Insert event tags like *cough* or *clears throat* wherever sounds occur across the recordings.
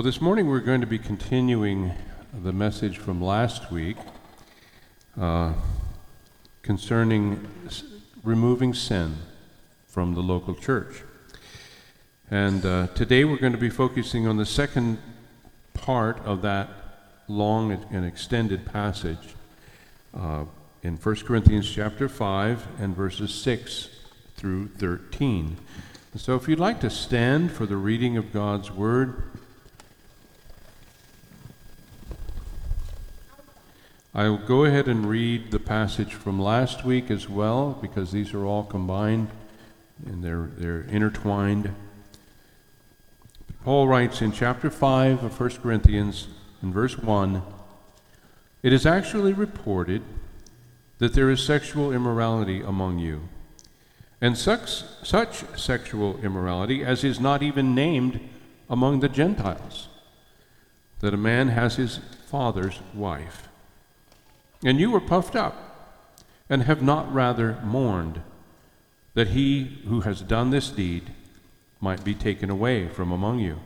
Well, this morning we're going to be continuing the message from last week uh, concerning s- removing sin from the local church. And uh, today we're going to be focusing on the second part of that long and extended passage uh, in 1 Corinthians chapter 5 and verses 6 through 13. So if you'd like to stand for the reading of God's word, I'll go ahead and read the passage from last week as well, because these are all combined and they're, they're intertwined. Paul writes in chapter 5 of 1 Corinthians, in verse 1 It is actually reported that there is sexual immorality among you, and such, such sexual immorality as is not even named among the Gentiles, that a man has his father's wife. And you were puffed up, and have not rather mourned, that he who has done this deed might be taken away from among you.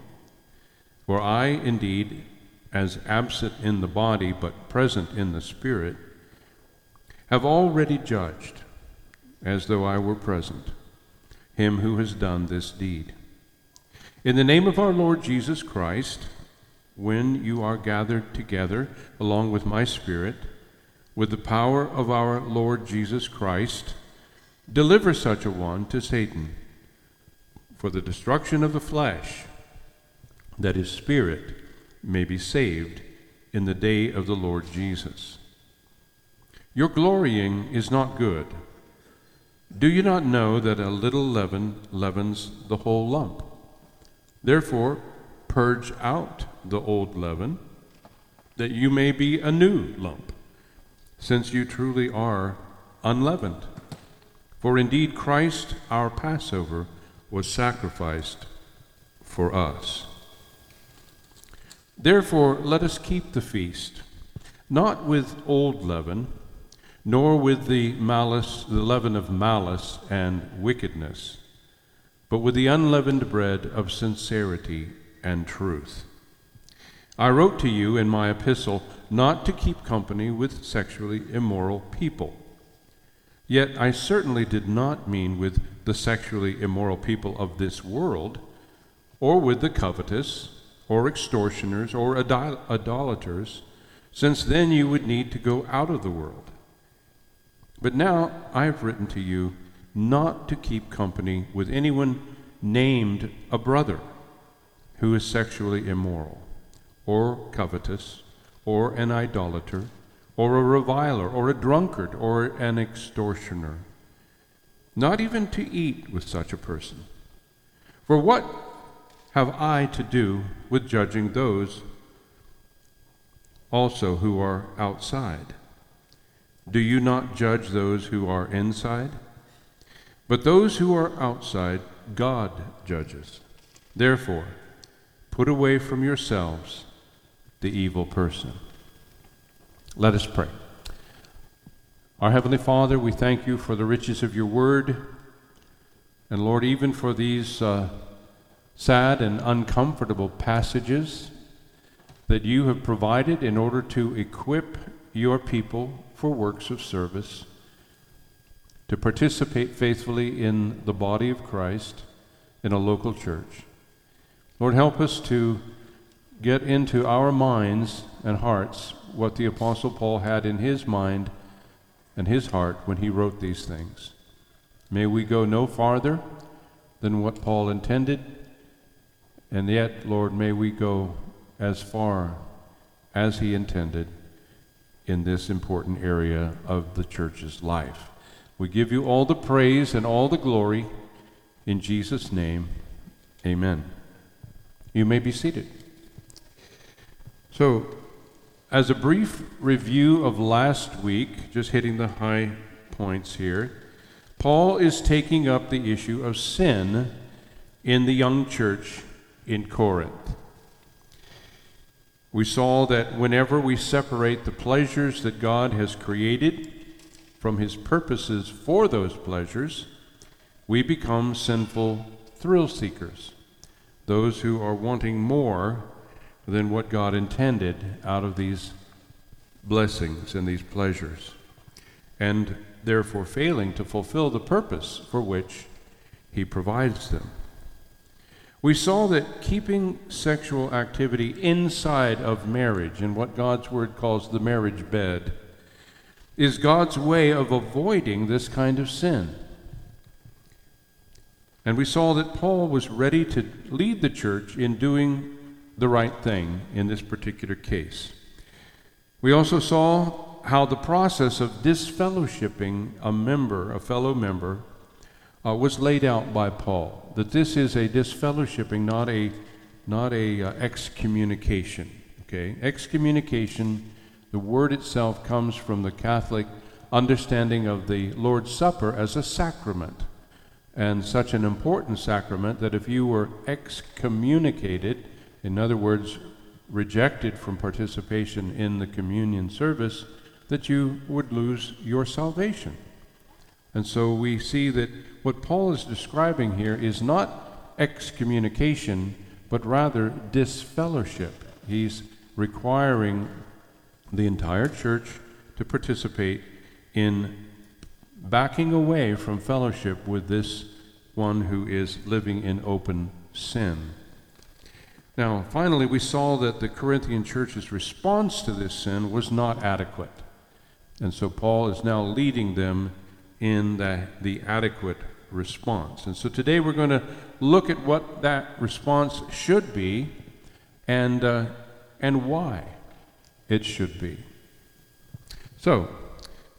For I, indeed, as absent in the body, but present in the Spirit, have already judged, as though I were present, him who has done this deed. In the name of our Lord Jesus Christ, when you are gathered together along with my Spirit, with the power of our Lord Jesus Christ, deliver such a one to Satan for the destruction of the flesh, that his spirit may be saved in the day of the Lord Jesus. Your glorying is not good. Do you not know that a little leaven leavens the whole lump? Therefore, purge out the old leaven, that you may be a new lump since you truly are unleavened. For indeed Christ, our Passover, was sacrificed for us. Therefore, let us keep the feast, not with old leaven, nor with the malice, the leaven of malice and wickedness, but with the unleavened bread of sincerity and truth. I wrote to you in my epistle not to keep company with sexually immoral people. Yet I certainly did not mean with the sexually immoral people of this world, or with the covetous, or extortioners, or idol- idolaters, since then you would need to go out of the world. But now I have written to you not to keep company with anyone named a brother who is sexually immoral or covetous, or an idolater, or a reviler, or a drunkard, or an extortioner. Not even to eat with such a person. For what have I to do with judging those also who are outside? Do you not judge those who are inside? But those who are outside, God judges. Therefore, put away from yourselves the evil person. Let us pray. Our Heavenly Father, we thank you for the riches of your word. And Lord, even for these uh, sad and uncomfortable passages that you have provided in order to equip your people for works of service, to participate faithfully in the body of Christ in a local church. Lord, help us to get into our minds and hearts what the Apostle Paul had in his mind and his heart when he wrote these things. May we go no farther than what Paul intended, and yet, Lord, may we go as far as he intended in this important area of the church's life. We give you all the praise and all the glory in Jesus' name. Amen. You may be seated. So, as a brief review of last week, just hitting the high points here, Paul is taking up the issue of sin in the young church in Corinth. We saw that whenever we separate the pleasures that God has created from his purposes for those pleasures, we become sinful thrill seekers, those who are wanting more than what God intended out of these blessings and these pleasures, and therefore failing to fulfill the purpose for which He provides them. We saw that keeping sexual activity inside of marriage, in what God's Word calls the marriage bed, is God's way of avoiding this kind of sin. And we saw that Paul was ready to lead the church in doing the right thing in this particular case. We also saw how the process of disfellowshipping a member, a fellow member, uh, was laid out by Paul. That this is a disfellowshipping, not a not a uh, excommunication. Okay, excommunication. The word itself comes from the Catholic understanding of the Lord's Supper as a sacrament, and such an important sacrament that if you were excommunicated, in other words, rejected from participation in the communion service, that you would lose your salvation. And so we see that what Paul is describing here is not excommunication, but rather disfellowship. He's requiring the entire church to participate in backing away from fellowship with this one who is living in open sin. Now, finally, we saw that the Corinthian church's response to this sin was not adequate. And so Paul is now leading them in the, the adequate response. And so today we're going to look at what that response should be and, uh, and why it should be. So,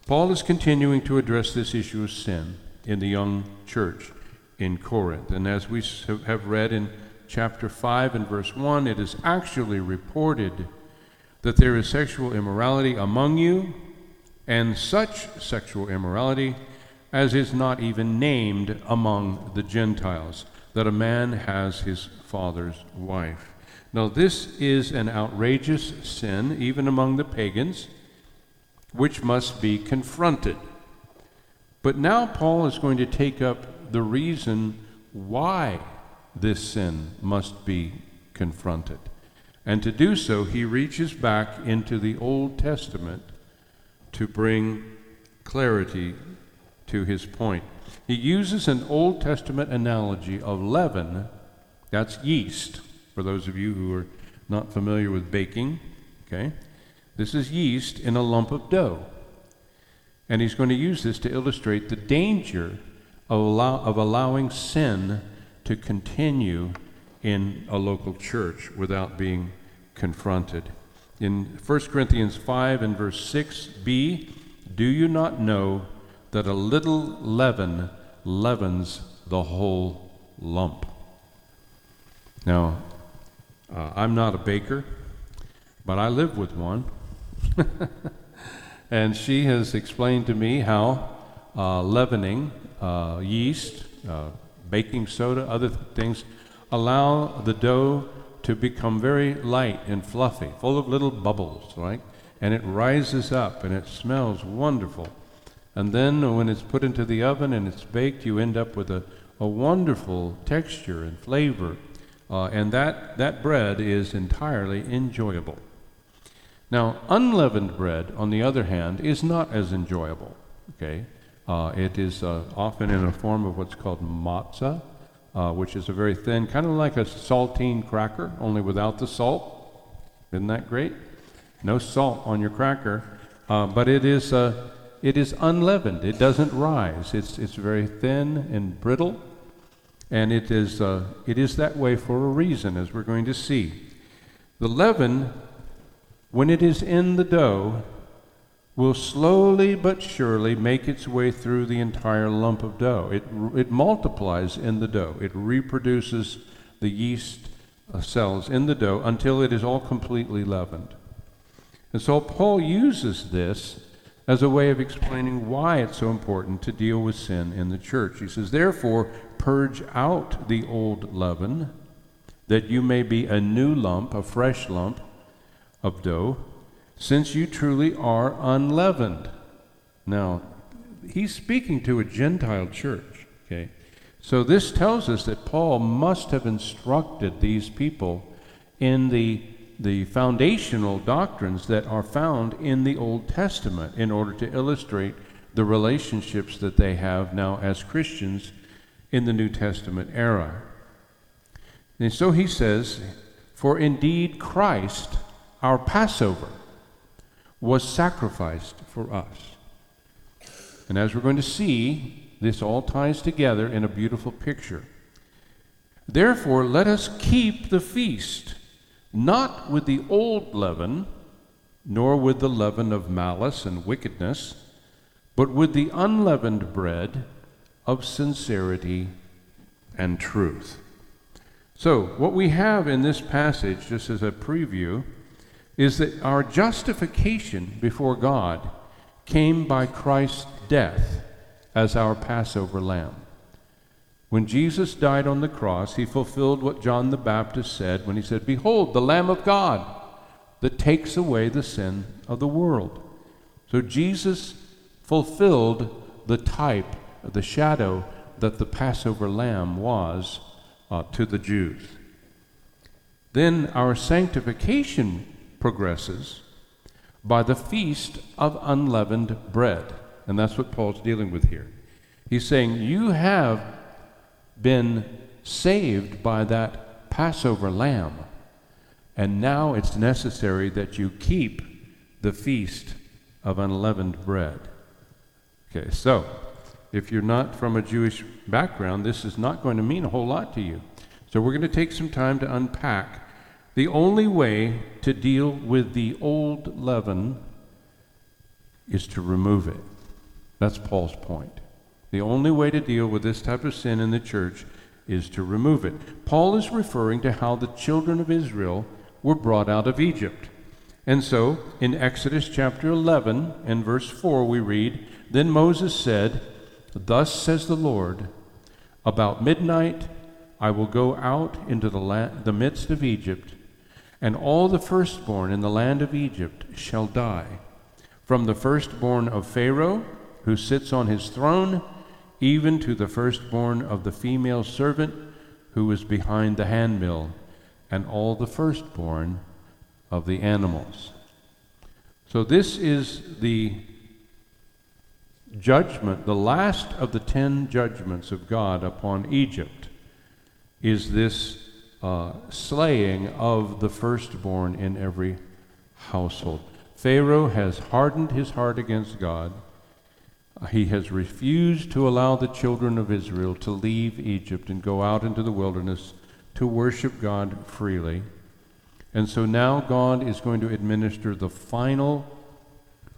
Paul is continuing to address this issue of sin in the young church in Corinth. And as we have read in chapter 5 and verse 1, it is actually reported that there is sexual immorality among you, and such sexual immorality as is not even named among the Gentiles, that a man has his father's wife. Now, this is an outrageous sin, even among the pagans, which must be confronted. But now Paul is going to take up the reason why this sin must be confronted. And to do so, he reaches back into the Old Testament to bring clarity to his point. He uses an Old Testament analogy of leaven, that's yeast, for those of you who are not familiar with baking, okay? This is yeast in a lump of dough. And he's going to use this to illustrate the danger of, allow, of allowing sin to continue in a local church without being confronted. In 1 Corinthians 5 and verse 6b, do you not know that a little leaven leavens the whole lump? Now, uh, I'm not a baker, but I live with one. *laughs* and she has explained to me how uh, leavening, uh, yeast, uh, baking soda, other th- things, allow the dough to become very light and fluffy, full of little bubbles, right? And it rises up and it smells wonderful. And then when it's put into the oven and it's baked, you end up with a, a wonderful texture and flavor. Uh, and that, that bread is entirely enjoyable. Now, unleavened bread, on the other hand, is not as enjoyable. Okay? Uh, it is uh, often in a form of what's called matzah, uh, which is a very thin, kind of like a saltine cracker, only without the salt. Isn't that great? No salt on your cracker, uh, but it is, uh, it is unleavened. It doesn't rise. It's, it's very thin and brittle, and it is, uh, it is that way for a reason, as we're going to see. The leaven, when it is in the dough, will slowly but surely make its way through the entire lump of dough. It, it multiplies in the dough, it reproduces the yeast uh, cells in the dough until it is all completely leavened. And so Paul uses this as a way of explaining why it's so important to deal with sin in the church. He says, Therefore, purge out the old leaven, that you may be a new lump, a fresh lump of dough since you truly are unleavened. Now, he's speaking to a Gentile church, okay? So this tells us that Paul must have instructed these people in the the foundational doctrines that are found in the Old Testament in order to illustrate the relationships that they have now as Christians in the New Testament era. And so he says, For indeed Christ, our Passover, was sacrificed for us. And as we're going to see, this all ties together in a beautiful picture. Therefore, let us keep the feast, not with the old leaven, nor with the leaven of malice and wickedness, but with the unleavened bread of sincerity and truth. So, what we have in this passage, just as a preview, is that our justification before God came by Christ's death as our Passover lamb. When Jesus died on the cross, he fulfilled what John the Baptist said when he said, Behold, the Lamb of God that takes away the sin of the world. So Jesus fulfilled the type, the shadow that the Passover lamb was uh, to the Jews. Then our sanctification progresses by the feast of unleavened bread. And that's what Paul's dealing with here. He's saying, You have been saved by that Passover lamb, and now it's necessary that you keep the feast of unleavened bread. Okay, so if you're not from a Jewish background, this is not going to mean a whole lot to you. So we're going to take some time to unpack the only way to deal with the old leaven is to remove it. That's Paul's point. The only way to deal with this type of sin in the church is to remove it. Paul is referring to how the children of Israel were brought out of Egypt. And so, in Exodus chapter 11 and verse 4, we read, Then Moses said, Thus says the Lord, About midnight I will go out into the, la- the midst of Egypt, and all the firstborn in the land of Egypt shall die, from the firstborn of Pharaoh, who sits on his throne, even to the firstborn of the female servant who is behind the handmill, and all the firstborn of the animals. So, this is the judgment, the last of the ten judgments of God upon Egypt, is this uh, slaying of the firstborn in every household. Pharaoh has hardened his heart against God. He has refused to allow the children of Israel to leave Egypt and go out into the wilderness to worship God freely. And so now God is going to administer the final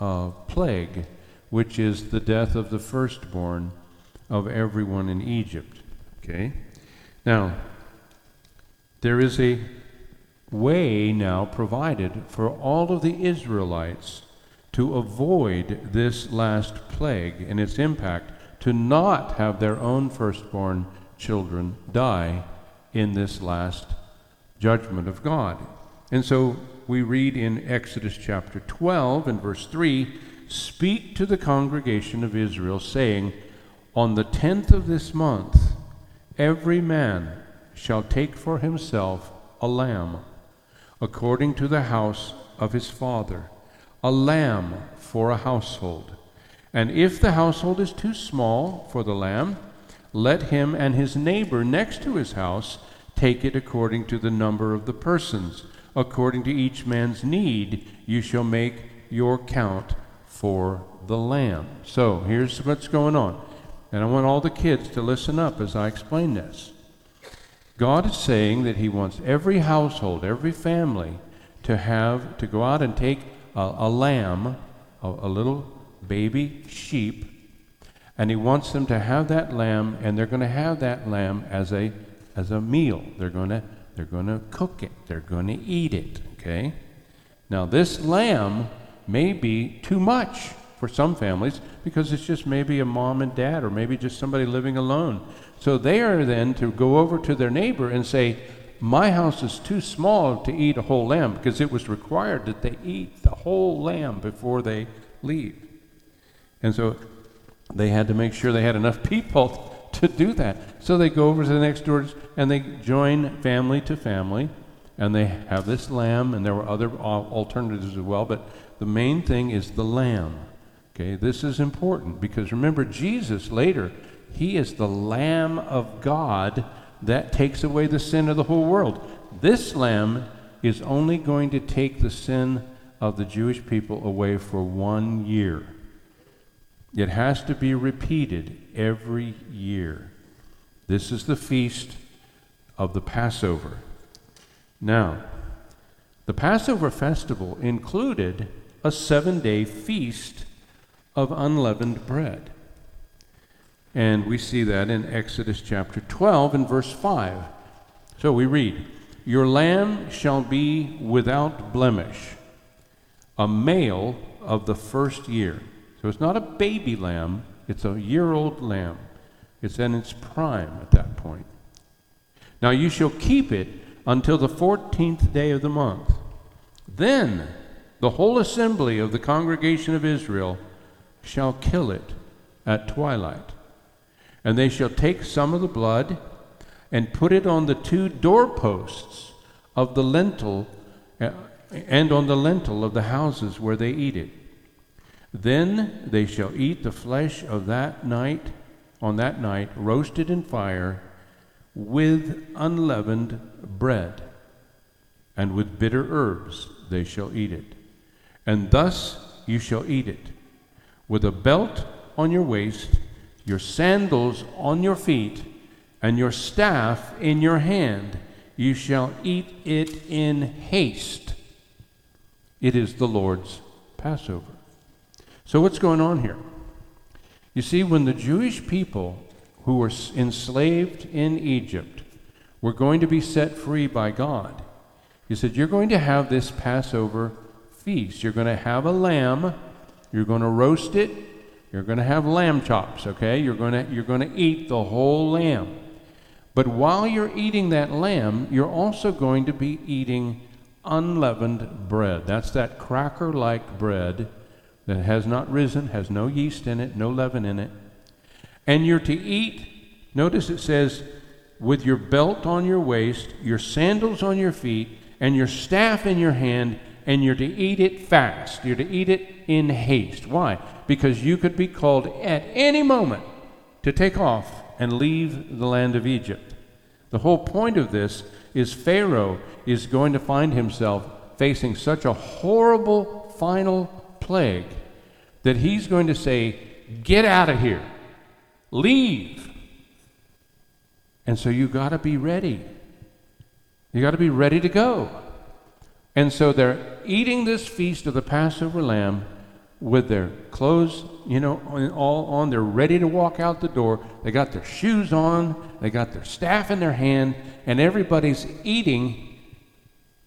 uh, plague, which is the death of the firstborn of everyone in Egypt. Okay? Now, there is a way now provided for all of the Israelites to avoid this last plague and its impact, to not have their own firstborn children die in this last judgment of God. And so we read in Exodus chapter 12 and verse 3 Speak to the congregation of Israel, saying, On the tenth of this month, every man shall take for himself a lamb, according to the house of his father a lamb for a household. And if the household is too small for the lamb, let him and his neighbor next to his house take it according to the number of the persons. According to each man's need, you shall make your count for the lamb. So here's what's going on. And I want all the kids to listen up as I explain this. God is saying that He wants every household, every family, to have to go out and take a, a lamb, a, a little baby sheep, and he wants them to have that lamb, and they're going to have that lamb as a as a meal. They're going to they're going to cook it. They're going to eat it. Okay. Now this lamb may be too much for some families because it's just maybe a mom and dad, or maybe just somebody living alone. So they are then to go over to their neighbor and say, my house is too small to eat a whole lamb because it was required that they eat the whole lamb before they leave. And so they had to make sure they had enough *laughs* people to do that. So they go over to the next doors and they join family to family and they have this lamb, and there were other alternatives as well, but the main thing is the lamb. Okay, this is important because remember, Jesus later, he is the Lamb of God that takes away the sin of the whole world. This lamb is only going to take the sin of the Jewish people away for one year. It has to be repeated every year. This is the feast of the Passover. Now, the Passover festival included a seven day feast of unleavened bread. And we see that in Exodus chapter 12 and verse 5. So we read, Your lamb shall be without blemish, a male of the first year. So it's not a baby lamb, it's a year old lamb. It's in its prime at that point. Now you shall keep it until the fourteenth day of the month. Then the whole assembly of the congregation of Israel shall kill it at twilight. And they shall take some of the blood and put it on the two doorposts of the lintel uh, and on the lintel of the houses where they eat it. Then they shall eat the flesh of that night, on that night, roasted in fire, with unleavened bread, and with bitter herbs they shall eat it. And thus you shall eat it, with a belt on your waist, your sandals on your feet, and your staff in your hand. You shall eat it in haste. It is the Lord's Passover. So, what's going on here? You see, when the Jewish people who were enslaved in Egypt were going to be set free by God, He said, You're going to have this Passover feast. You're going to have a lamb, you're going to roast it, you're going to have lamb chops, okay? You're going to, you're going to eat the whole lamb. But while you're eating that lamb, you're also going to be eating unleavened bread. That's that cracker like bread that has not risen, has no yeast in it, no leaven in it. And you're to eat, notice it says, with your belt on your waist, your sandals on your feet, and your staff in your hand, and you're to eat it fast. You're to eat it in haste. Why? Because you could be called at any moment to take off and leave the land of Egypt. The whole point of this is Pharaoh is going to find himself facing such a horrible final plague that he's going to say, Get out of here, leave. And so you got to be ready. You got to be ready to go. And so they're eating this feast of the Passover lamb with their clothes, you know, all on. They're ready to walk out the door. They got their shoes on, they got their staff in their hand, and everybody's eating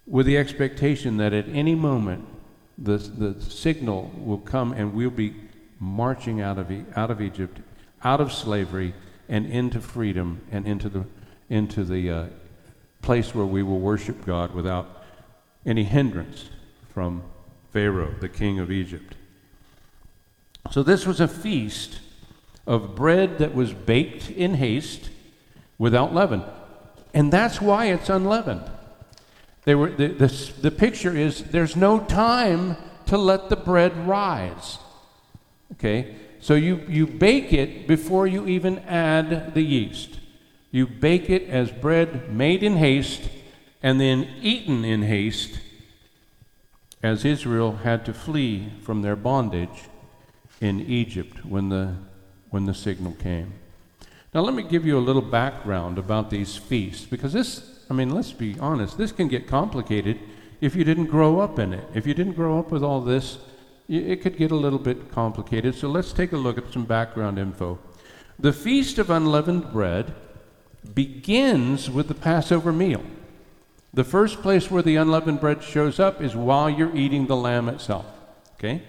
with the expectation that at any moment the, the signal will come and we'll be marching out of, out of Egypt, out of slavery, and into freedom and into the, into the uh, place where we will worship God without any hindrance from Pharaoh, the king of Egypt. So, this was a feast of bread that was baked in haste without leaven. And that's why it's unleavened. They were, the, the, the picture is there's no time to let the bread rise. Okay? So you, you bake it before you even add the yeast. You bake it as bread made in haste and then eaten in haste as Israel had to flee from their bondage in Egypt when the, when the signal came. Now, let me give you a little background about these feasts because this I mean, let's be honest, this can get complicated if you didn't grow up in it. If you didn't grow up with all this, it could get a little bit complicated. So let's take a look at some background info. The Feast of Unleavened Bread begins with the Passover meal. The first place where the unleavened bread shows up is while you're eating the lamb itself. Okay?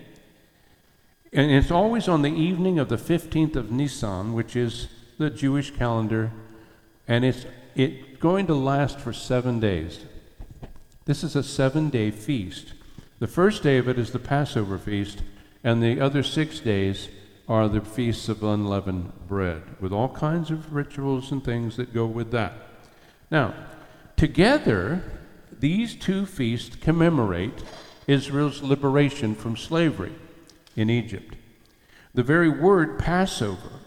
And it's always on the evening of the 15th of Nisan, which is the Jewish calendar, and it's it going to last for seven days. This is a seven day feast. The first day of it is the Passover feast, and the other six days are the feasts of unleavened bread, with all kinds of rituals and things that go with that. Now, together, these two feasts commemorate Israel's liberation from slavery in Egypt. The very word Passover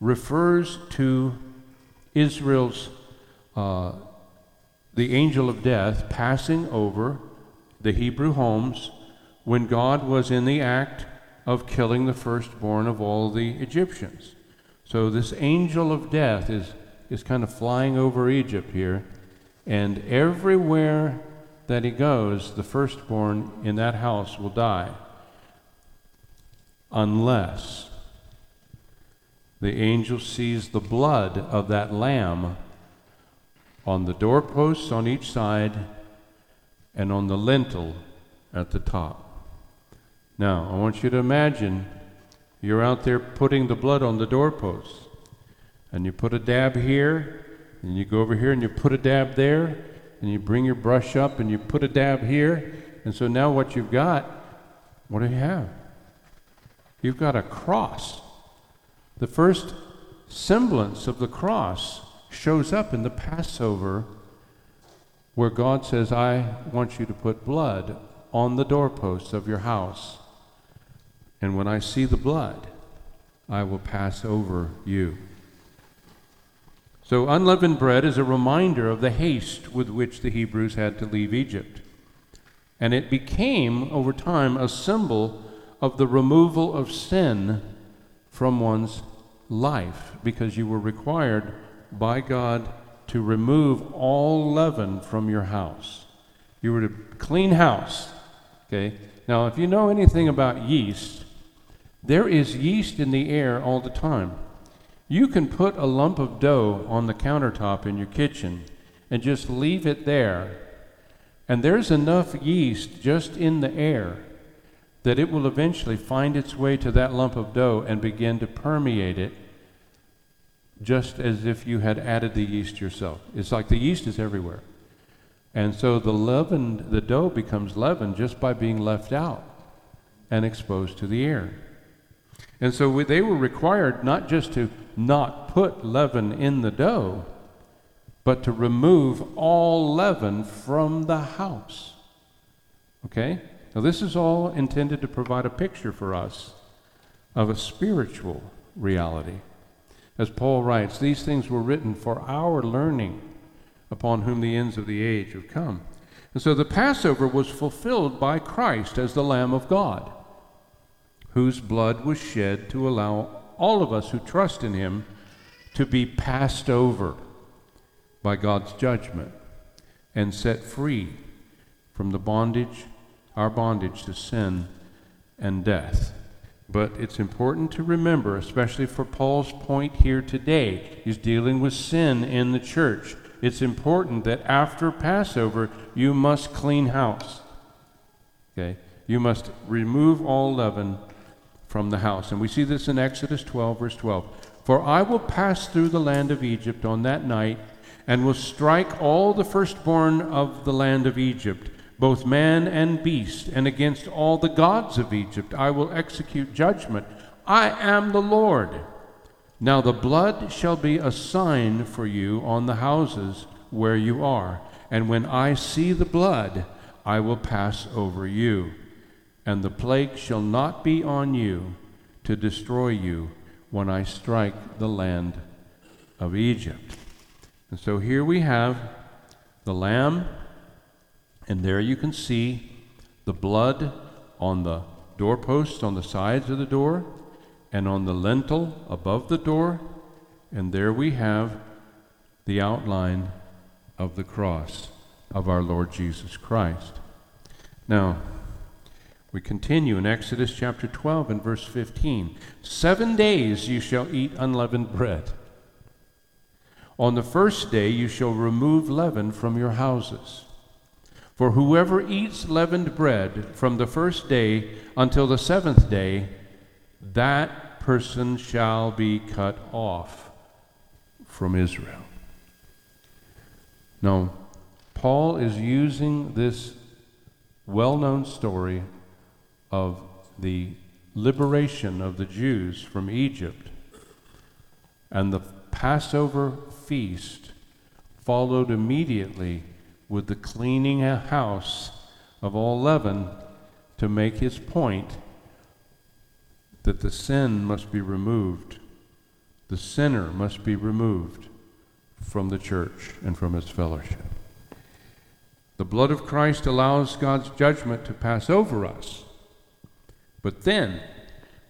refers to Israel's, uh, the angel of death passing over the Hebrew homes when God was in the act of killing the firstborn of all the Egyptians. So this angel of death is, is kind of flying over Egypt here, and everywhere that he goes, the firstborn in that house will die, unless the angel sees the blood of that lamb on the doorposts on each side and on the lintel at the top. Now, I want you to imagine you're out there putting the blood on the doorposts, and you put a dab here, and you go over here and you put a dab there, and you bring your brush up and you put a dab here, and so now what you've got, what do you have? You've got a cross. The first semblance of the cross shows up in the Passover where God says, I want you to put blood on the doorposts of your house. And when I see the blood, I will pass over you. So, unleavened bread is a reminder of the haste with which the Hebrews had to leave Egypt. And it became, over time, a symbol of the removal of sin from one's life, because you were required by God to remove all leaven from your house. You were to clean house. Okay? Now, if you know anything about yeast, there is yeast in the air all the time. You can put a lump of dough on the countertop in your kitchen and just leave it there, and there's enough yeast just in the air that it will eventually find its way to that lump of dough and begin to permeate it just as if you had added the yeast yourself. It's like the yeast is everywhere. And so the leaven, the dough becomes leavened just by being left out and exposed to the air. And so we, they were required not just to not put leaven in the dough, but to remove all leaven from the house. Okay? Now, this is all intended to provide a picture for us of a spiritual reality. As Paul writes, these things were written for our learning, upon whom the ends of the age have come. And so the Passover was fulfilled by Christ as the Lamb of God whose blood was shed to allow all of us who trust in him to be passed over by God's judgment and set free from the bondage, our bondage to sin and death. But it's important to remember, especially for Paul's point here today, he's dealing with sin in the church. It's important that after Passover, you must clean house. Okay? You must remove all leaven from the house. And we see this in Exodus 12, verse 12. For I will pass through the land of Egypt on that night, and will strike all the firstborn of the land of Egypt, both man and beast, and against all the gods of Egypt I will execute judgment. I am the Lord. Now the blood shall be a sign for you on the houses where you are, and when I see the blood, I will pass over you and the plague shall not be on you to destroy you when I strike the land of Egypt. And so here we have the lamb, and there you can see the blood on the doorposts on the sides of the door and on the lintel above the door, and there we have the outline of the cross of our Lord Jesus Christ. Now, we continue in Exodus chapter 12 and verse 15. Seven days you shall eat unleavened bread. On the first day you shall remove leaven from your houses. For whoever eats leavened bread from the first day until the seventh day, that person shall be cut off from Israel. Now, Paul is using this well known story of the liberation of the Jews from Egypt and the Passover feast followed immediately with the cleaning house of all leaven to make his point that the sin must be removed. The sinner must be removed from the church and from its fellowship. The blood of Christ allows God's judgment to pass over us. But then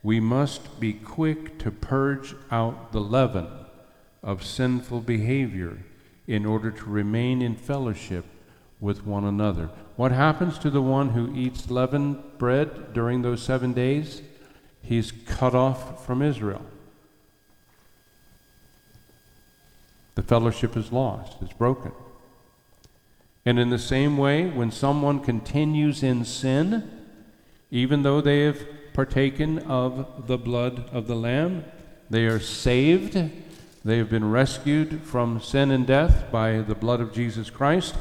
we must be quick to purge out the leaven of sinful behavior in order to remain in fellowship with one another. What happens to the one who eats leavened bread during those seven days? He's cut off from Israel. The fellowship is lost, it's broken. And in the same way, when someone continues in sin, even though they have partaken of the blood of the Lamb, they are saved. They have been rescued from sin and death by the blood of Jesus Christ.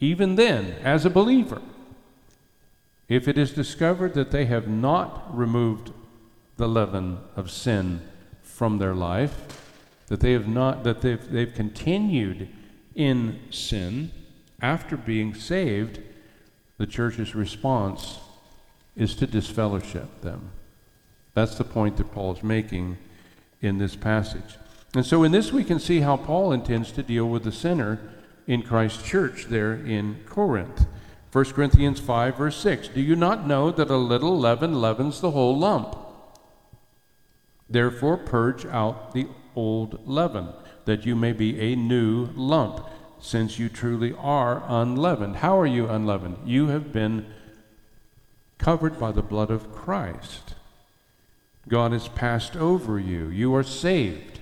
Even then, as a believer, if it is discovered that they have not removed the leaven of sin from their life, that they have not that they've, they've continued in sin after being saved, the church's response is to disfellowship them. That's the point that Paul is making in this passage. And so in this we can see how Paul intends to deal with the sinner in Christ's church there in Corinth. 1 Corinthians 5, verse 6 Do you not know that a little leaven leavens the whole lump? Therefore, purge out the old leaven, that you may be a new lump, since you truly are unleavened. How are you unleavened? You have been covered by the blood of Christ. God has passed over you. You are saved.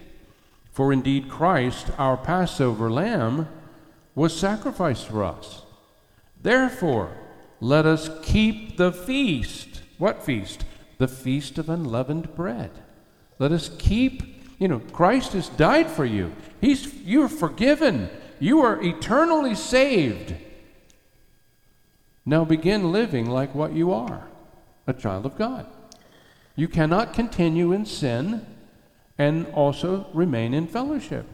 For indeed, Christ, our Passover lamb, was sacrificed for us. Therefore, let us keep the feast. What feast? The feast of unleavened bread. Let us keep, you know, Christ has died for you. He's you're forgiven. You are eternally saved. Now begin living like what you are, a child of God. You cannot continue in sin and also remain in fellowship.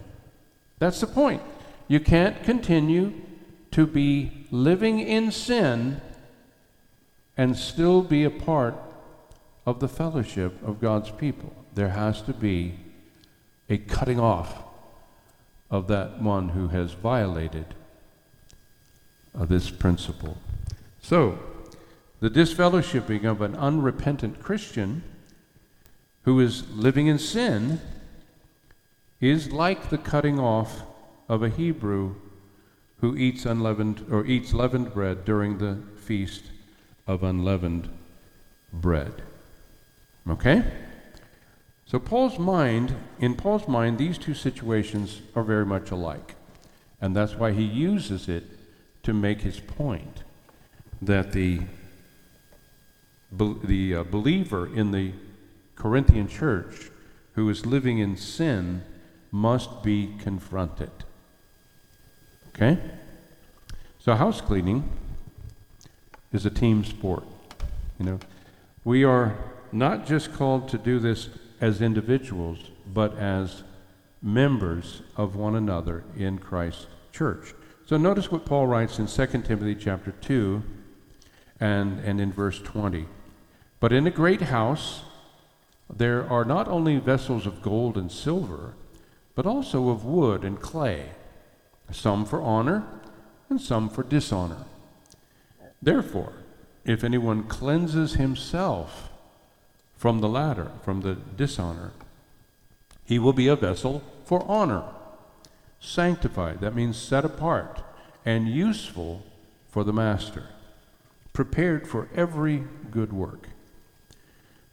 That's the point. You can't continue to be living in sin and still be a part of the fellowship of God's people. There has to be a cutting off of that one who has violated uh, this principle. So, the disfellowshipping of an unrepentant Christian who is living in sin is like the cutting off of a Hebrew who eats unleavened or eats leavened bread during the feast of unleavened bread. Okay? So Paul's mind, in Paul's mind, these two situations are very much alike. And that's why he uses it to make his point that the, the uh, believer in the Corinthian church who is living in sin must be confronted. Okay? So house cleaning is a team sport. You know, we are not just called to do this as individuals, but as members of one another in Christ's church. So notice what Paul writes in 2 Timothy chapter 2 and, and in verse 20. But in a great house there are not only vessels of gold and silver, but also of wood and clay some for honor and some for dishonor. Therefore, if anyone cleanses himself from the latter, from the dishonor, he will be a vessel for honor, sanctified, that means set apart, and useful for the master, prepared for every good work.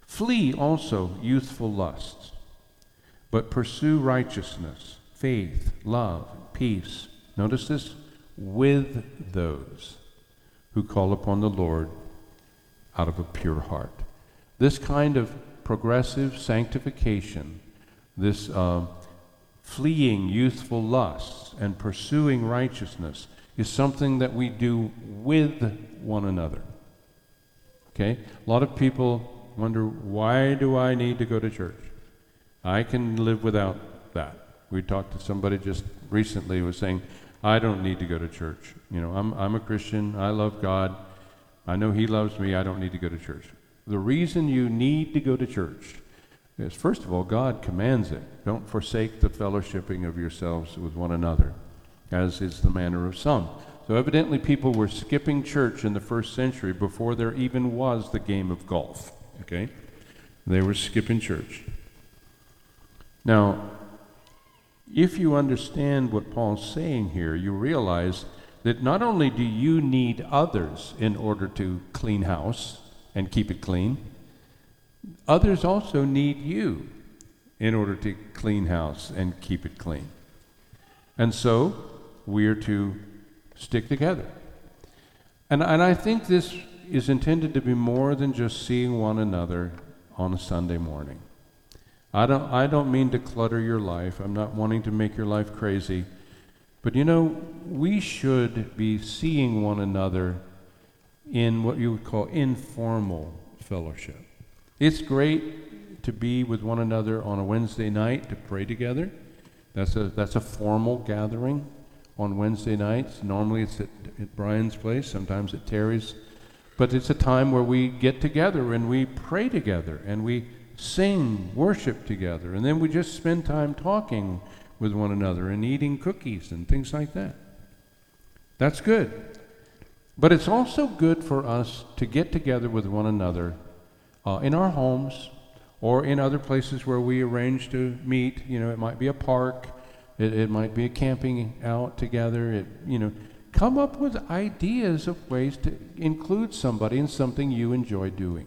Flee also youthful lusts, but pursue righteousness, faith, love, peace. Notice this with those who call upon the Lord out of a pure heart. This kind of progressive sanctification, this uh, fleeing youthful lusts and pursuing righteousness, is something that we do with one another. Okay? A lot of people wonder, why do I need to go to church? I can live without that. We talked to somebody just recently who was saying, I don't need to go to church. You know, I'm, I'm a Christian. I love God. I know He loves me. I don't need to go to church. The reason you need to go to church is, first of all, God commands it. Don't forsake the fellowshipping of yourselves with one another, as is the manner of some. So, evidently, people were skipping church in the first century before there even was the game of golf. Okay? They were skipping church. Now, if you understand what Paul's saying here, you realize that not only do you need others in order to clean house and keep it clean, others also need you in order to clean house and keep it clean. And so we are to stick together. And, and I think this is intended to be more than just seeing one another on a Sunday morning. I don't, I don't mean to clutter your life. I'm not wanting to make your life crazy. But you know, we should be seeing one another in what you would call informal fellowship. It's great to be with one another on a Wednesday night to pray together. That's a, that's a formal gathering on Wednesday nights. Normally it's at, at Brian's place, sometimes at Terry's. But it's a time where we get together and we pray together and we sing, worship together, and then we just spend time talking with one another and eating cookies and things like that. That's good. But it's also good for us to get together with one another uh, in our homes or in other places where we arrange to meet. You know, it might be a park, it, it might be a camping out together. It, you know, come up with ideas of ways to include somebody in something you enjoy doing.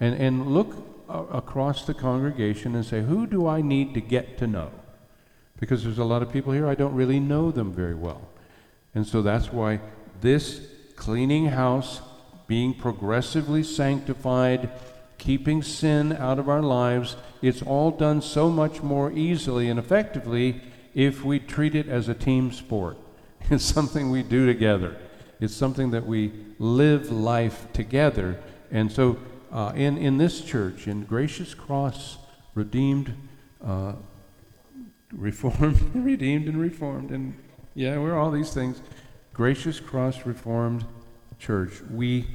And, and look a- across the congregation and say, who do I need to get to know? Because there's a lot of people here, I don't really know them very well. And so that's why this cleaning house, being progressively sanctified, keeping sin out of our lives, it's all done so much more easily and effectively if we treat it as a team sport. *laughs* It's something we do together. It's something that we live life together. And so, uh, in, in this church, in Gracious Cross Redeemed, uh, Reformed, *laughs* Redeemed, and Reformed, and yeah, we're all these things. Gracious Cross Reformed Church, we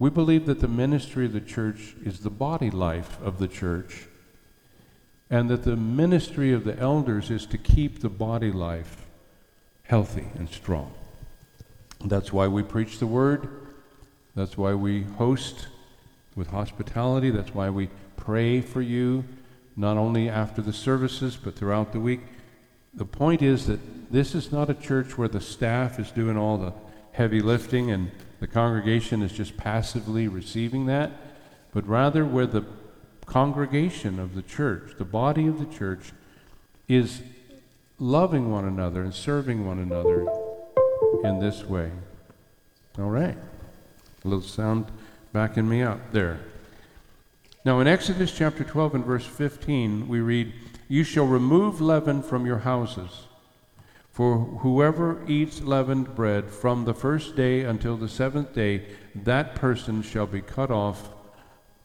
we believe that the ministry of the church is the body life of the church, and that the ministry of the elders is to keep the body life healthy and strong. That's why we preach the word. That's why we host with hospitality. That's why we pray for you, not only after the services, but throughout the week. The point is that this is not a church where the staff is doing all the heavy lifting and the congregation is just passively receiving that, but rather where the congregation of the church, the body of the church, is loving one another and serving one another in this way. All right. A little sound backing me up there. Now, in Exodus chapter 12 and verse 15, we read, You shall remove leaven from your houses. For whoever eats leavened bread from the first day until the seventh day, that person shall be cut off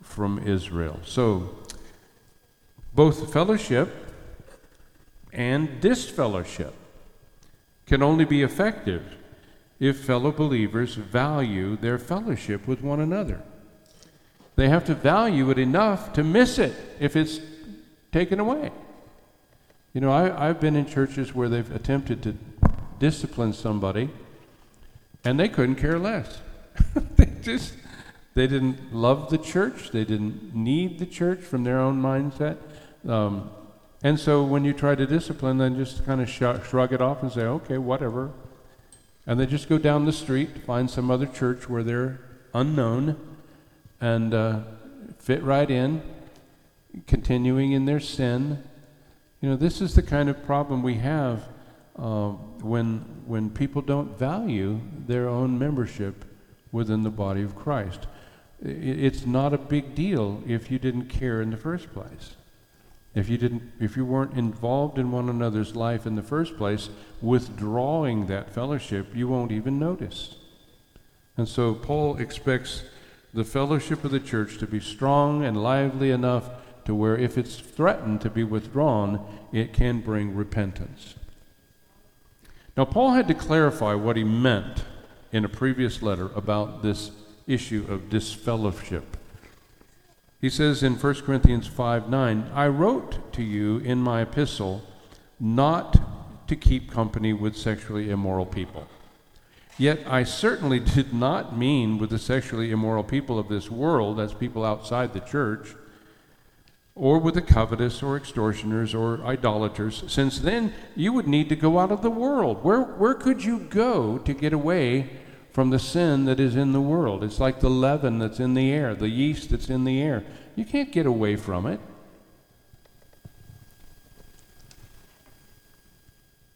from Israel. So, both fellowship and disfellowship can only be effective if fellow believers value their fellowship with one another. They have to value it enough to miss it if it's taken away. You know, I, have been in churches where they've attempted to discipline somebody, and they couldn't care less. *laughs* they just they didn't love the church. They didn't need the church from their own mindset. Um, and so when you try to discipline, then just kind of sh- shrug it off and say, okay, whatever. And they just go down the street, find some other church where they're unknown, and uh, fit right in, continuing in their sin you know, this is the kind of problem we have uh, when, when people don't value their own membership within the body of Christ. It's not a big deal if you didn't care in the first place. If you didn't if you weren't involved in one another's life in the first place, withdrawing that fellowship, you won't even notice. And so Paul expects the fellowship of the church to be strong and lively enough to where if it's threatened to be withdrawn, it can bring repentance. Now, Paul had to clarify what he meant in a previous letter about this issue of disfellowship. He says in 1 Corinthians 5 9, I wrote to you in my epistle not to keep company with sexually immoral people. Yet I certainly *laughs* did not mean with the sexually immoral people of this world, as people outside the church, or with the covetous or extortioners or idolaters, since then you would need to go out of the world. Where, where could you go to get away from the sin that is in the world? It's like the leaven that's in the air, the yeast that's in the air. You can't get away from it.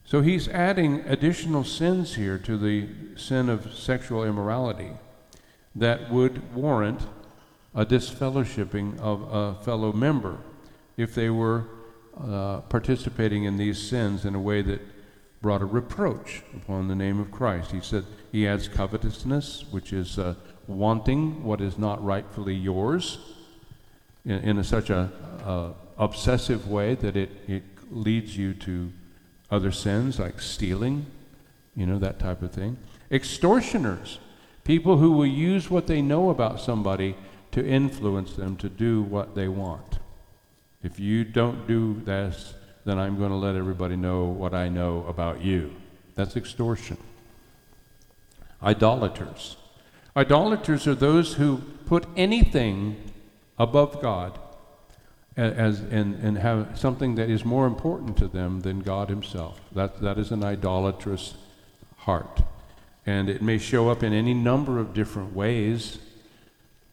So he's adding additional sins here to the sin of sexual immorality that would warrant a disfellowshipping of a fellow member if they were uh, participating in these sins in a way that brought a reproach upon the name of Christ. He said he adds covetousness, which is uh, wanting what is not rightfully yours in, in a, such a uh, obsessive way that it, it leads you to other sins like stealing, you know, that type of thing. Extortioners, people who will use what they know about somebody to influence them to do what they want. If you don't do this, then I'm going to let everybody know what I know about you. That's extortion. Idolaters. Idolaters are those who put anything above God as, and, and have something that is more important to them than God Himself. That, that is an idolatrous heart. And it may show up in any number of different ways,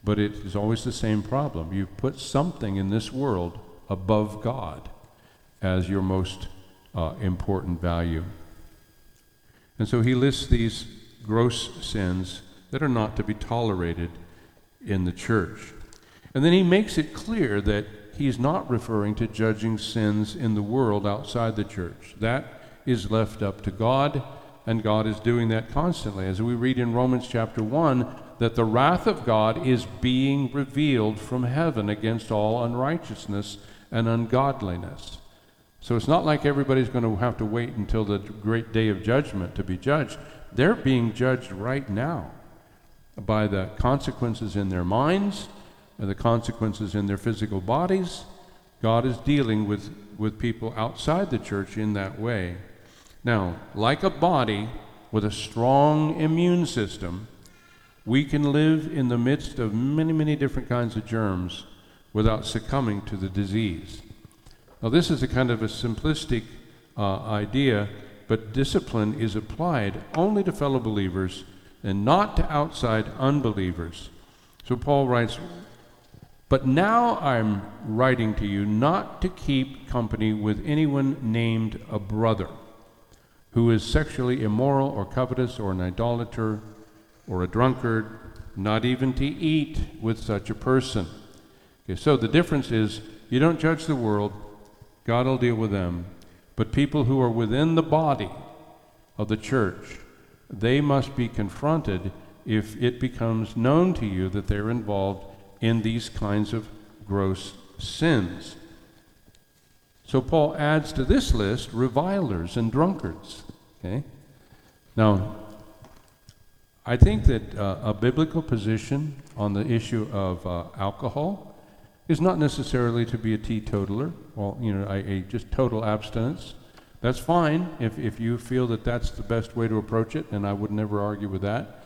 but it is always the same problem. You put something in this world above God as your most uh, important value. And so he lists these gross sins that are not to be tolerated in the church. And then he makes it clear that he's not referring to judging sins in the world outside the church. That is left up to God, and God is doing that constantly. As we read in Romans chapter 1, that the wrath of God is being revealed from heaven against all unrighteousness and ungodliness. So it's not like everybody's going to have to wait until the great day of judgment to be judged. They're being judged right now by the consequences in their minds and the consequences in their physical bodies. God is dealing with, with people outside the church in that way. Now, like a body with a strong immune system, we can live in the midst of many, many different kinds of germs without succumbing to the disease. Now, this is a kind of a simplistic uh, idea, but discipline is applied only to fellow believers and not to outside unbelievers. So Paul writes, but now I'm writing to you not to keep company with anyone named a brother who is sexually immoral or covetous or an idolater or a drunkard, not even to eat with such a person. Okay, so the difference is you don't judge the world, God will deal with them. But people who are within the body of the church, they must be confronted if it becomes known to you that they're involved in these kinds of gross sins. So Paul adds to this list revilers and drunkards. Okay? Now, I think that uh, a biblical position on the issue of uh, alcohol is not necessarily to be a teetotaler, or you know, a, just total abstinence. That's fine if, if you feel that that's the best way to approach it, and I would never argue with that.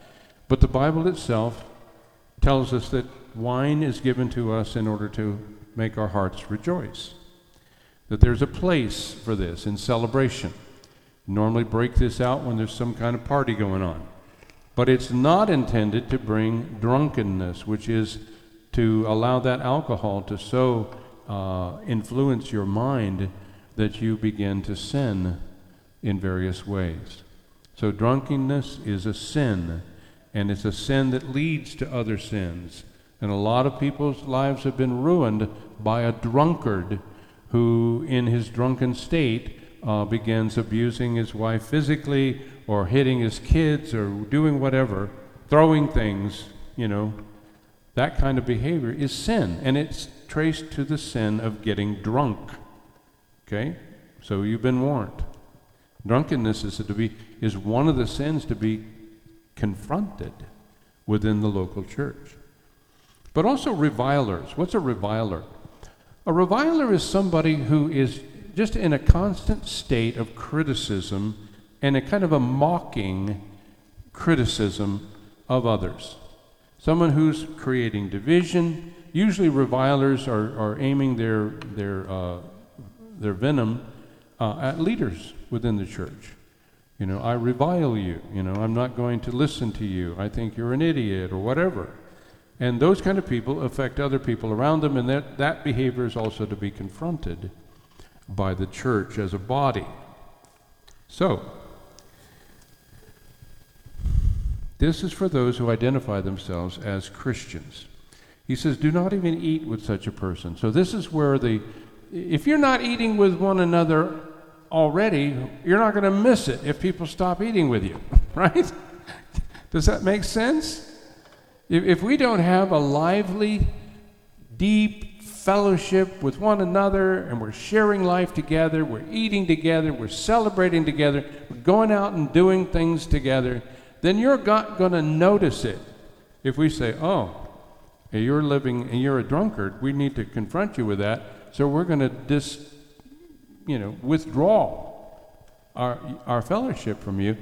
But the Bible itself tells us that wine is given to us in order to make our hearts rejoice. That there's a place for this in celebration. Normally break this out when there's some kind of party going on. But it's not intended to bring drunkenness, which is to allow that alcohol to so uh, influence your mind that you begin to sin in various ways. So, drunkenness is a sin, and it's a sin that leads to other sins. And a lot of people's lives have been ruined by a drunkard who, in his drunken state, uh, begins abusing his wife physically or hitting his kids or doing whatever, throwing things, you know. That kind of behavior is sin, and it's traced to the sin of getting drunk. Okay? So you've been warned. Drunkenness is to be is one of the sins to be confronted within the local church. But also revilers. What's a reviler? A reviler is somebody who is just in a constant state of criticism and a kind of a mocking criticism of others. Someone who's creating division. Usually, revilers are, are aiming their, their, uh, their venom uh, at leaders within the church. You know, I revile you. You know, I'm not going to listen to you. I think you're an idiot or whatever. And those kind of people affect other people around them, and that, that behavior is also to be confronted by the church as a body. So, this is for those who identify themselves as Christians. He says, Do not even eat with such a person. So, this is where the, if you're not eating with one another already, you're not going to miss it if people stop eating with you, *laughs* right? Does that make sense? If, if we don't have a lively, deep fellowship with one another and we're sharing life together, we're eating together, we're celebrating together, we're going out and doing things together, then you're going to notice it. If we say, oh, you're living and you're a drunkard, we need to confront you with that. So we're going to dis, you know, withdraw our, our fellowship from you.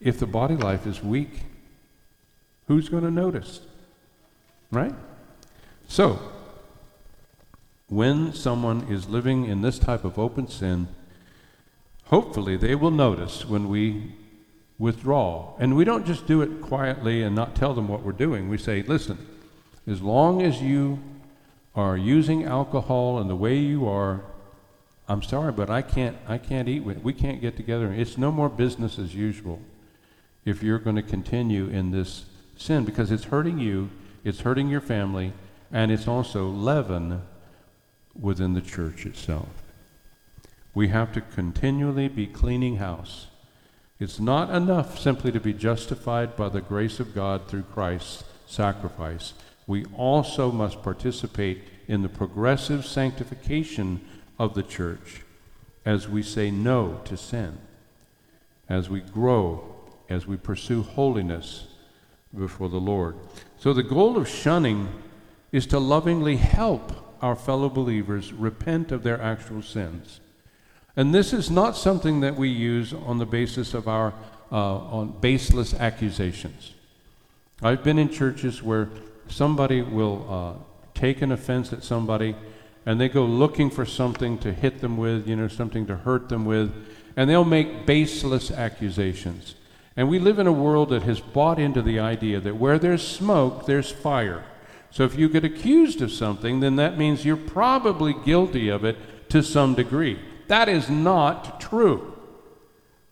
If the body life is weak, who's going to notice? Right? So, when someone is living in this type of open sin, hopefully they will notice when we withdraw. And we don't just do it quietly and not tell them what we're doing. We say, listen, as long as you are using alcohol and the way you are, I'm sorry, but I can't I can't eat with we can't get together. It's no more business as usual if you're going to continue in this sin because it's hurting you, it's hurting your family, and it's also leaven within the church itself. We have to continually be cleaning house. It's not enough simply to be justified by the grace of God through Christ's sacrifice. We also must participate in the progressive sanctification of the church as we say no to sin, as we grow, as we pursue holiness before the Lord. So the goal of shunning is to lovingly help our fellow believers repent of their actual sins. And this is not something that we use on the basis of our uh, on baseless accusations. I've been in churches where somebody will uh, take an offense at somebody and they go looking for something to hit them with, you know, something to hurt them with, and they'll make baseless accusations. And we live in a world that has bought into the idea that where there's smoke, there's fire. So if you get accused of something, then that means you're probably guilty of it to some degree. That is not true.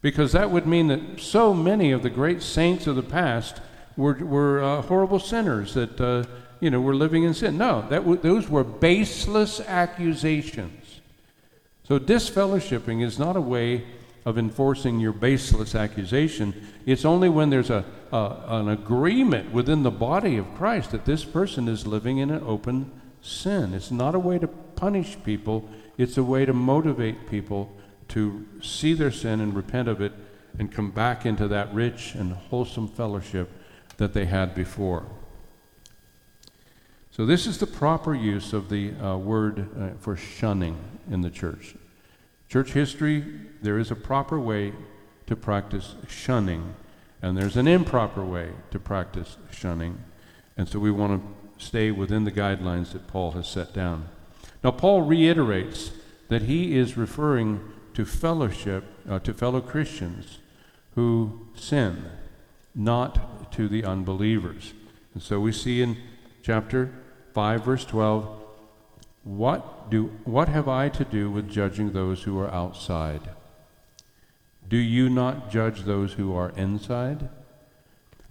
Because that would mean that so many of the great saints of the past were, were uh, horrible sinners that, uh, you know, were living in sin. No, that w- those were baseless accusations. So disfellowshipping is not a way of enforcing your baseless accusation. It's only when there's a, a, an agreement within the body of Christ that this person is living in an open sin. It's not a way to punish people, it's a way to motivate people to see their sin and repent of it and come back into that rich and wholesome fellowship that they had before. So, this is the proper use of the uh, word uh, for shunning in the church. Church history, there is a proper way to practice shunning, and there's an improper way to practice shunning. And so we want to stay within the guidelines that Paul has set down. Now, Paul reiterates that he is referring to fellowship, uh, to fellow Christians who sin, not to the unbelievers. And so we see in chapter 5, verse 12, what, do, what have I to do with judging those who are outside? Do you not judge those who are inside?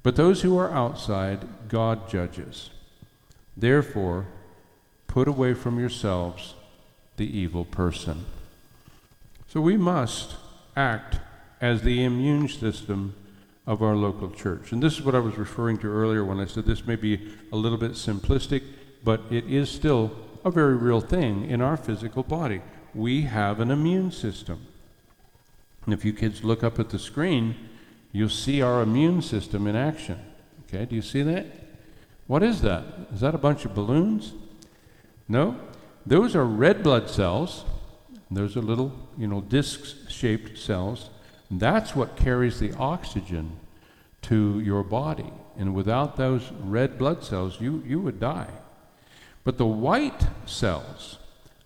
But those who are outside, God judges. Therefore, put away from yourselves the evil person. So we must act as the immune system of our local church. And this is what I was referring to earlier when I said this may be a little bit simplistic, but it is still a very real thing in our physical body. We have an immune system. And if you kids look up at the screen, you'll see our immune system in action. Okay, do you see that? What is that? Is that a bunch of balloons? No, those are red blood cells. Those are little, you know, disc-shaped cells. That's what carries the oxygen to your body. And without those red blood cells, you, you would die. But the white cells,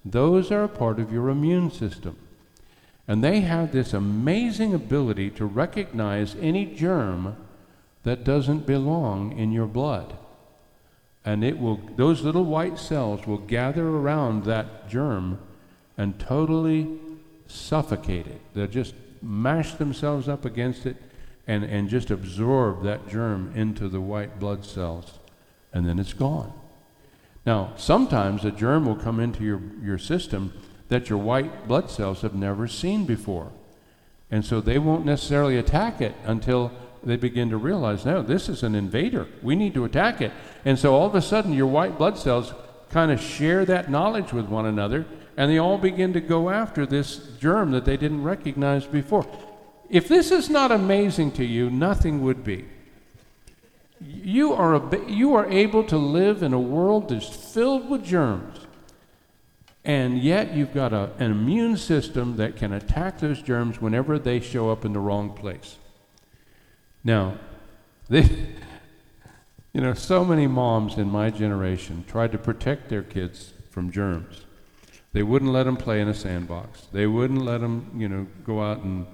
those are a part of your immune system. And they have this amazing ability to recognize any germ that doesn't belong in your blood. And it will those little white cells will gather around that germ and totally suffocate it. They'll just mash themselves up against it and, and just absorb that germ into the white blood cells, and then it's gone. Now, sometimes a germ will come into your, your system that your white blood cells have never seen before. And so they won't necessarily attack it until they begin to realize, no, this is an invader. We need to attack it. And so all of a sudden, your white blood cells kind of share that knowledge with one another, and they all begin to go after this germ that they didn't recognize before. If this is not amazing to you, nothing would be. You are, a, you are able to live in a world that's filled with germs, and yet you've got a, an immune system that can attack those germs whenever they show up in the wrong place. Now, *laughs* they, you know, so many moms in my generation tried to protect their kids from germs. They wouldn't let them play in a sandbox. They wouldn't let them, you know, go out and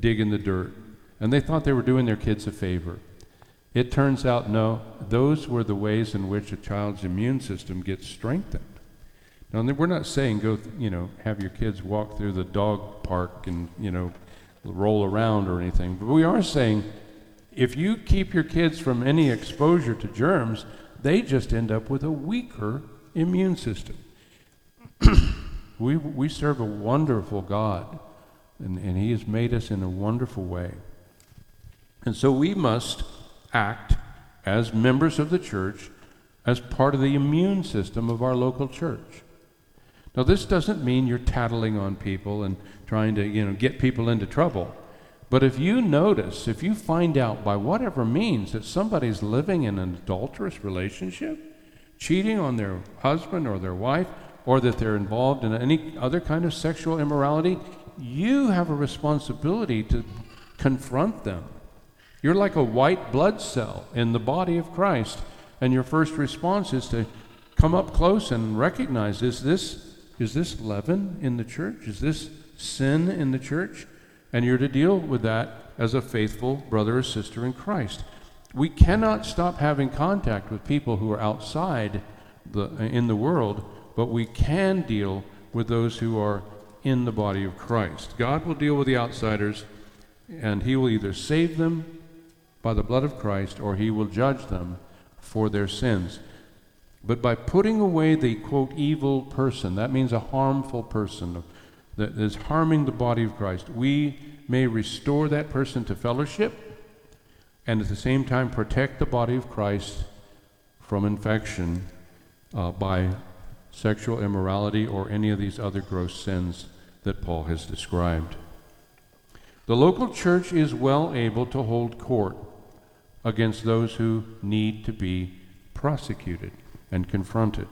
dig in the dirt. And they thought they were doing their kids a favor. It turns out, no, those were the ways in which a child's immune system gets strengthened. Now, we're not saying go, you know, have your kids walk through the dog park and, you know, roll around or anything. But we are saying if you keep your kids from any exposure to germs, they just end up with a weaker immune system. *clears throat* we, we serve a wonderful God, and, and He has made us in a wonderful way. And so we must act as members of the church as part of the immune system of our local church. Now, this doesn't mean you're tattling on people and trying to, you know, get people into trouble. But if you notice, if you find out by whatever means that somebody's living in an adulterous relationship, cheating on their husband or their wife, or that they're involved in any other kind of sexual immorality, you have a responsibility to confront them. You're like a white blood cell in the body of Christ, and your first response is to come up close and recognize is this is this leaven in the church? Is this sin in the church? And you're to deal with that as a faithful brother or sister in Christ. We cannot stop having contact with people who are outside the, in the world, but we can deal with those who are in the body of Christ. God will deal with the outsiders, and He will either save them by the blood of Christ or He will judge them for their sins. But by putting away the, quote, evil person, that means a harmful person that is harming the body of Christ, we may restore that person to fellowship and at the same time protect the body of Christ from infection uh, by sexual immorality or any of these other gross sins that Paul has described. The local church is well able to hold court against those who need to be prosecuted and confronted.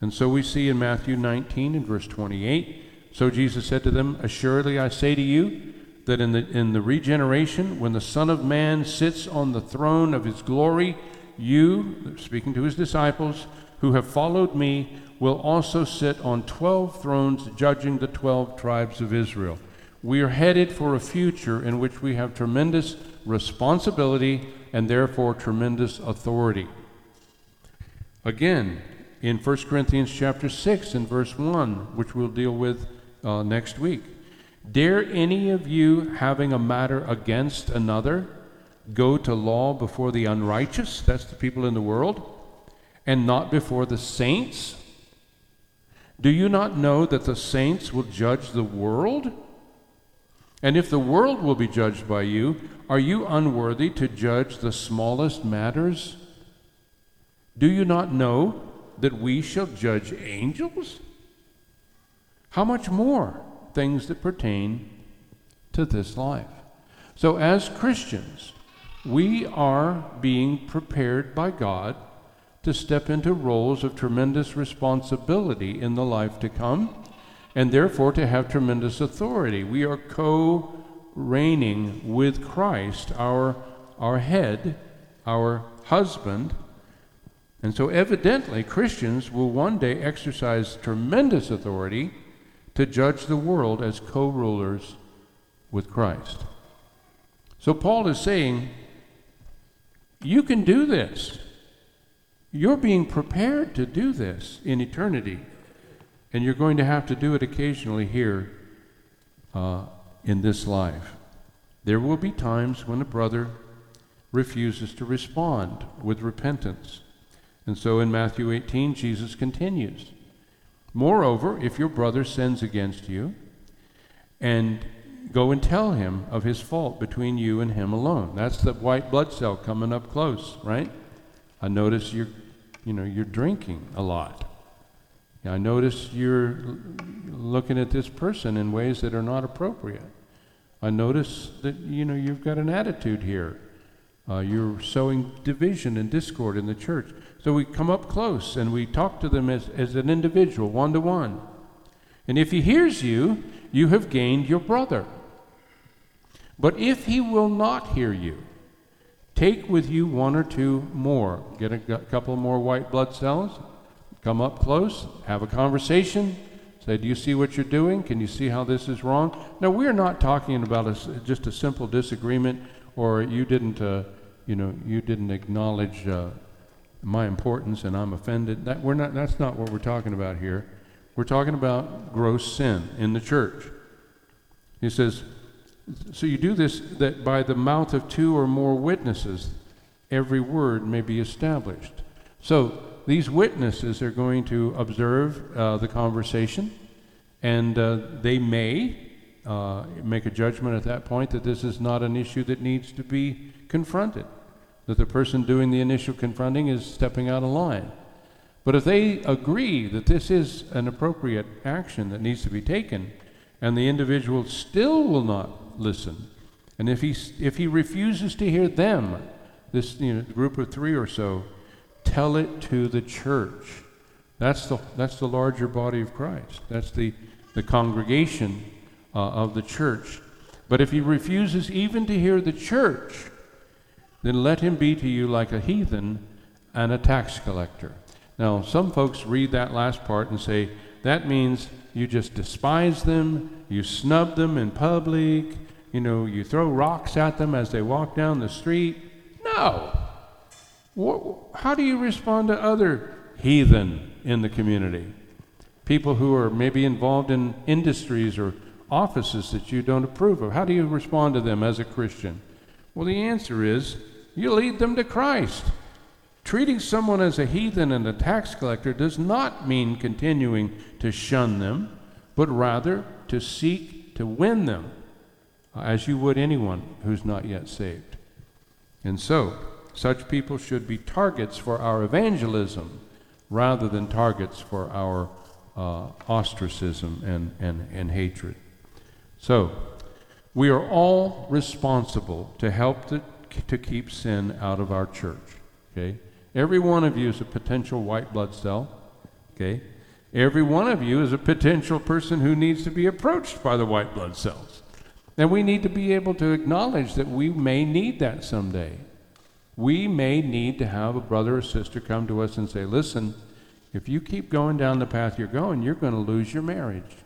And so we see in Matthew 19 and verse 28 so Jesus said to them, Assuredly I say to you, that in the, in the regeneration, when the Son of Man sits on the throne of his glory, you, speaking to his disciples, who have followed me, will also sit on 12 thrones judging the 12 tribes of Israel. We are headed for a future in which we have tremendous responsibility and therefore tremendous authority. Again, in 1 Corinthians chapter 6 and verse 1, which we'll deal with uh, next week. Dare any of you, having a matter against another, go to law before the unrighteous, that's the people in the world, and not before the saints? Do you not know that the saints will judge the world? And if the world will be judged by you, are you unworthy to judge the smallest matters? Do you not know that we shall judge angels? How much more things that pertain to this life. So, as Christians, we are being prepared by God to step into roles of tremendous responsibility in the life to come, and therefore to have tremendous authority. We are co reigning with Christ, our, our head, our husband. And so, evidently, Christians will one day exercise tremendous authority to judge the world as co rulers with Christ. So, Paul is saying, you can do this. You're being prepared to do this in eternity, and you're going to have to do it occasionally here uh, in this life. There will be times when a brother refuses to respond with repentance. And so in Matthew 18, Jesus continues Moreover, if your brother sins against you, and go and tell him of his fault between you and him alone. That's the white blood cell coming up close, right? I notice you're, you know, you're drinking a lot. I notice you're looking at this person in ways that are not appropriate. I notice that, you know, you've got an attitude here. Uh, you're sowing division and discord in the church. So we come up close and we talk to them as, as an individual, one to one. And if he hears you, you have gained your brother. But if he will not hear you, take with you one or two more. Get a couple more white blood cells, come up close, have a conversation, say, Do you see what you're doing? Can you see how this is wrong? Now, we're not talking about a, just a simple disagreement or you didn't, uh, you know, you didn't acknowledge uh, my importance and I'm offended. That, we're not, that's not what we're talking about here. We're talking about gross sin in the church. He says, so you do this that by the mouth of two or more witnesses, every word may be established. So these witnesses are going to observe uh, the conversation, and uh, they may uh, make a judgment at that point that this is not an issue that needs to be confronted, that the person doing the initial confronting is stepping out of line. But if they agree that this is an appropriate action that needs to be taken, and the individual still will not listen, and if he, if he refuses to hear them, this you know, group of three or so, tell it to the church. That's the, that's the larger body of Christ. That's the, the congregation uh, of the church. But if he refuses even to hear the church, then let him be to you like a heathen and a tax collector. Now, some folks read that last part and say, that means you just despise them, you snub them in public, you know, you throw rocks at them as they walk down the street. No. How do you respond to other heathen in the community? People who are maybe involved in industries or offices that you don't approve of. How do you respond to them as a Christian? Well, the answer is you lead them to Christ. Treating someone as a heathen and a tax collector does not mean continuing to shun them, but rather to seek to win them, as you would anyone who's not yet saved. And so, such people should be targets for our evangelism rather than targets for our uh, ostracism and, and, and hatred. So, we are all responsible to help to, to keep sin out of our church. Okay? Every one of you is a potential white blood cell. Okay? Every one of you is a potential person who needs to be approached by the white blood cells. And we need to be able to acknowledge that we may need that someday. We may need to have a brother or sister come to us and say, listen, if you keep going down the path you're going, you're going to lose your marriage.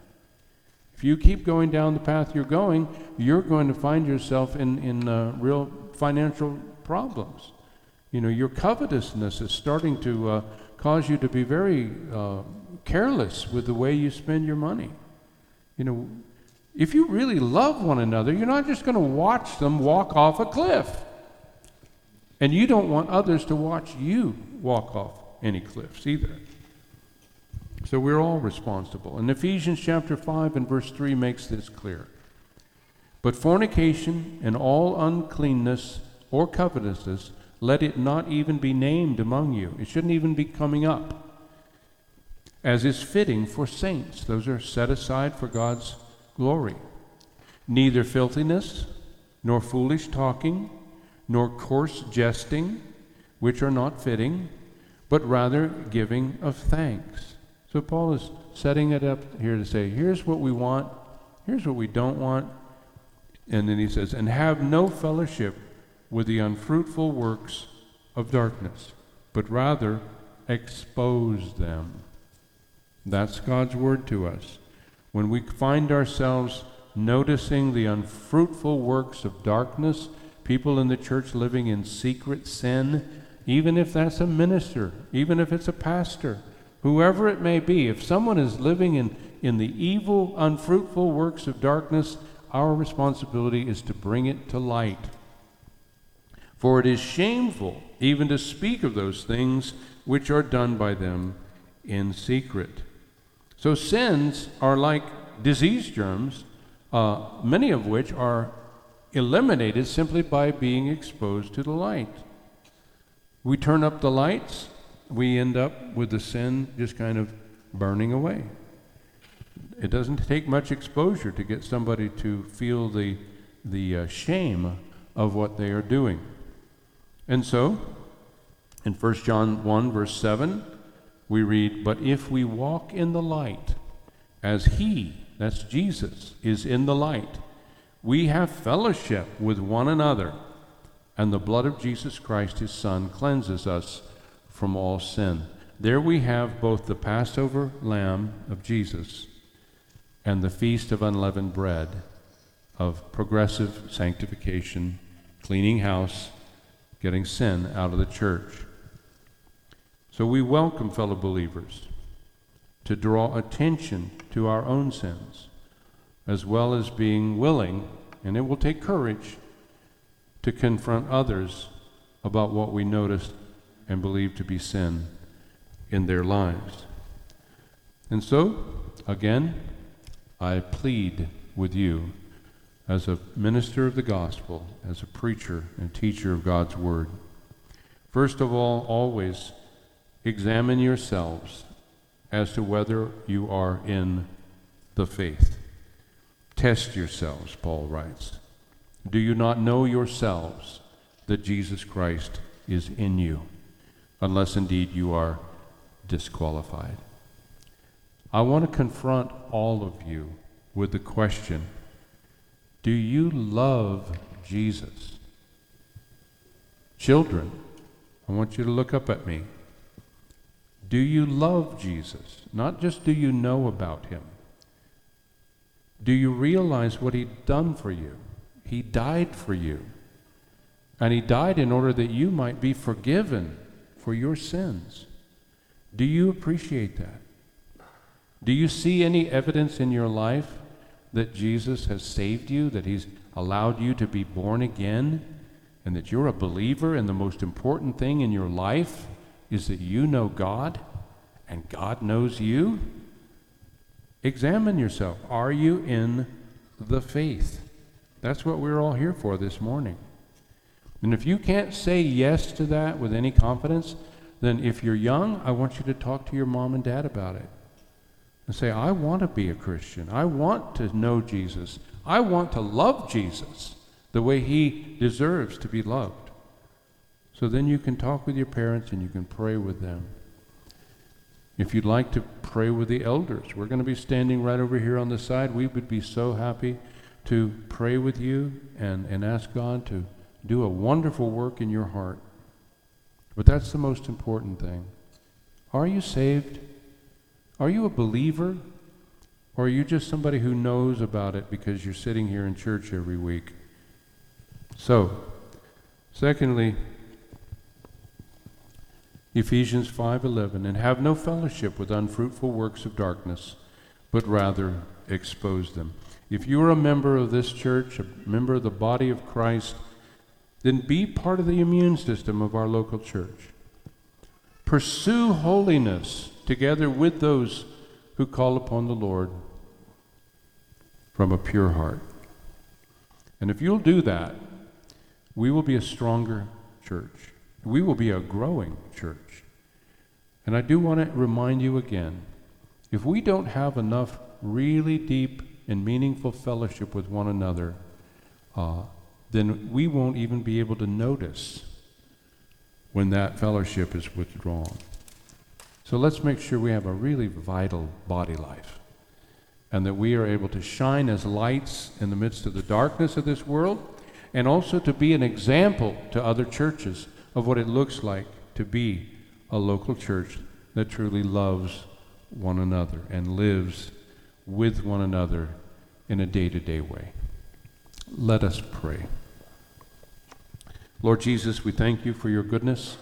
If you keep going down the path you're going, you're going to find yourself in, in uh, real financial problems. You know, your covetousness is starting to uh, cause you to be very uh, careless with the way you spend your money. You know, if you really love one another, you're not just going to watch them walk off a cliff. And you don't want others to watch you walk off any cliffs either. So we're all responsible. And Ephesians chapter 5 and verse 3 makes this clear. But fornication and all uncleanness or covetousness let it not even be named among you. It shouldn't even be coming up. As is fitting for saints, those are set aside for God's glory. neither filthiness, nor foolish talking, nor coarse jesting, which are not fitting, but rather giving of thanks. So Paul is setting it up here to say, here's what we want, here's what we don't want. And then he says, and have no fellowship with the unfruitful works of darkness, but rather expose them. That's God's word to us. When we find ourselves noticing the unfruitful works of darkness, people in the church living in secret sin, even if that's a minister, even if it's a pastor, whoever it may be, if someone is living in, in the evil, unfruitful works of darkness, our responsibility is to bring it to light. For it is shameful even to speak of those things which are done by them in secret. So sins are like disease germs, uh, many of which are eliminated simply by being exposed to the light. We turn up the lights, we end up with the sin just kind of burning away. It doesn't take much exposure to get somebody to feel the, the uh, shame of what they are doing. And so, in 1 John 1, verse 7, we read, But if we walk in the light, as He, that's Jesus, is in the light, we have fellowship with one another, and the blood of Jesus Christ, His Son, cleanses us from all sin. There we have both the Passover lamb of Jesus and the feast of unleavened bread of progressive sanctification, cleaning house, getting sin out of the church. So we welcome fellow believers to draw attention to our own sins, as well as being willing, and it will take courage, to confront others about what we noticed and believe to be sin in their lives. And so, again, I plead with you as a minister of the gospel, as a preacher and teacher of God's word. First of all, always Examine yourselves as to whether you are in the faith. Test yourselves, Paul writes. Do you not know yourselves that Jesus Christ is in you, unless indeed you are disqualified? I want to confront all of you with the question Do you love Jesus? Children, I want you to look up at me. Do you love Jesus? Not just do you know about him. Do you realize what he'd done for you? He died for you. And he died in order that you might be forgiven for your sins. Do you appreciate that? Do you see any evidence in your life that Jesus has saved you, that he's allowed you to be born again, and that you're a believer and the most important thing in your life is that you know God and God knows you? Examine yourself. Are you in the faith? That's what we're all here for this morning. And if you can't say yes to that with any confidence, then if you're young, I want you to talk to your mom and dad about it. And say, I want to be a Christian. I want to know Jesus. I want to love Jesus the way he deserves to be loved. So then you can talk with your parents and you can pray with them. If you'd like to pray with the elders, we're going to be standing right over here on the side. We would be so happy to pray with you and, and ask God to do a wonderful work in your heart. But that's the most important thing. Are you saved? Are you a believer? Or are you just somebody who knows about it because you're sitting here in church every week? So, secondly, Ephesians 5:11 and have no fellowship with unfruitful works of darkness but rather expose them. If you are a member of this church, a member of the body of Christ, then be part of the immune system of our local church. Pursue holiness together with those who call upon the Lord from a pure heart. And if you'll do that, we will be a stronger church. We will be a growing church. And I do want to remind you again if we don't have enough really deep and meaningful fellowship with one another, uh, then we won't even be able to notice when that fellowship is withdrawn. So let's make sure we have a really vital body life and that we are able to shine as lights in the midst of the darkness of this world and also to be an example to other churches of what it looks like to be a local church that truly loves one another and lives with one another in a day to day way. Let us pray. Lord Jesus, we thank you for your goodness.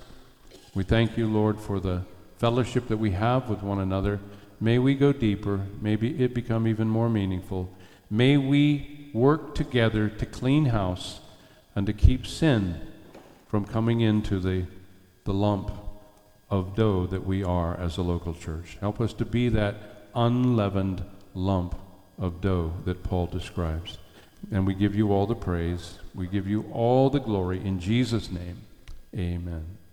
We thank you, Lord, for the fellowship that we have with one another. May we go deeper. May be- it become even more meaningful. May we work together to clean house and to keep sin from coming into the, the lump of dough that we are as a local church. Help us to be that unleavened lump of dough that Paul describes. And we give you all the praise. We give you all the glory. In Jesus' name, amen.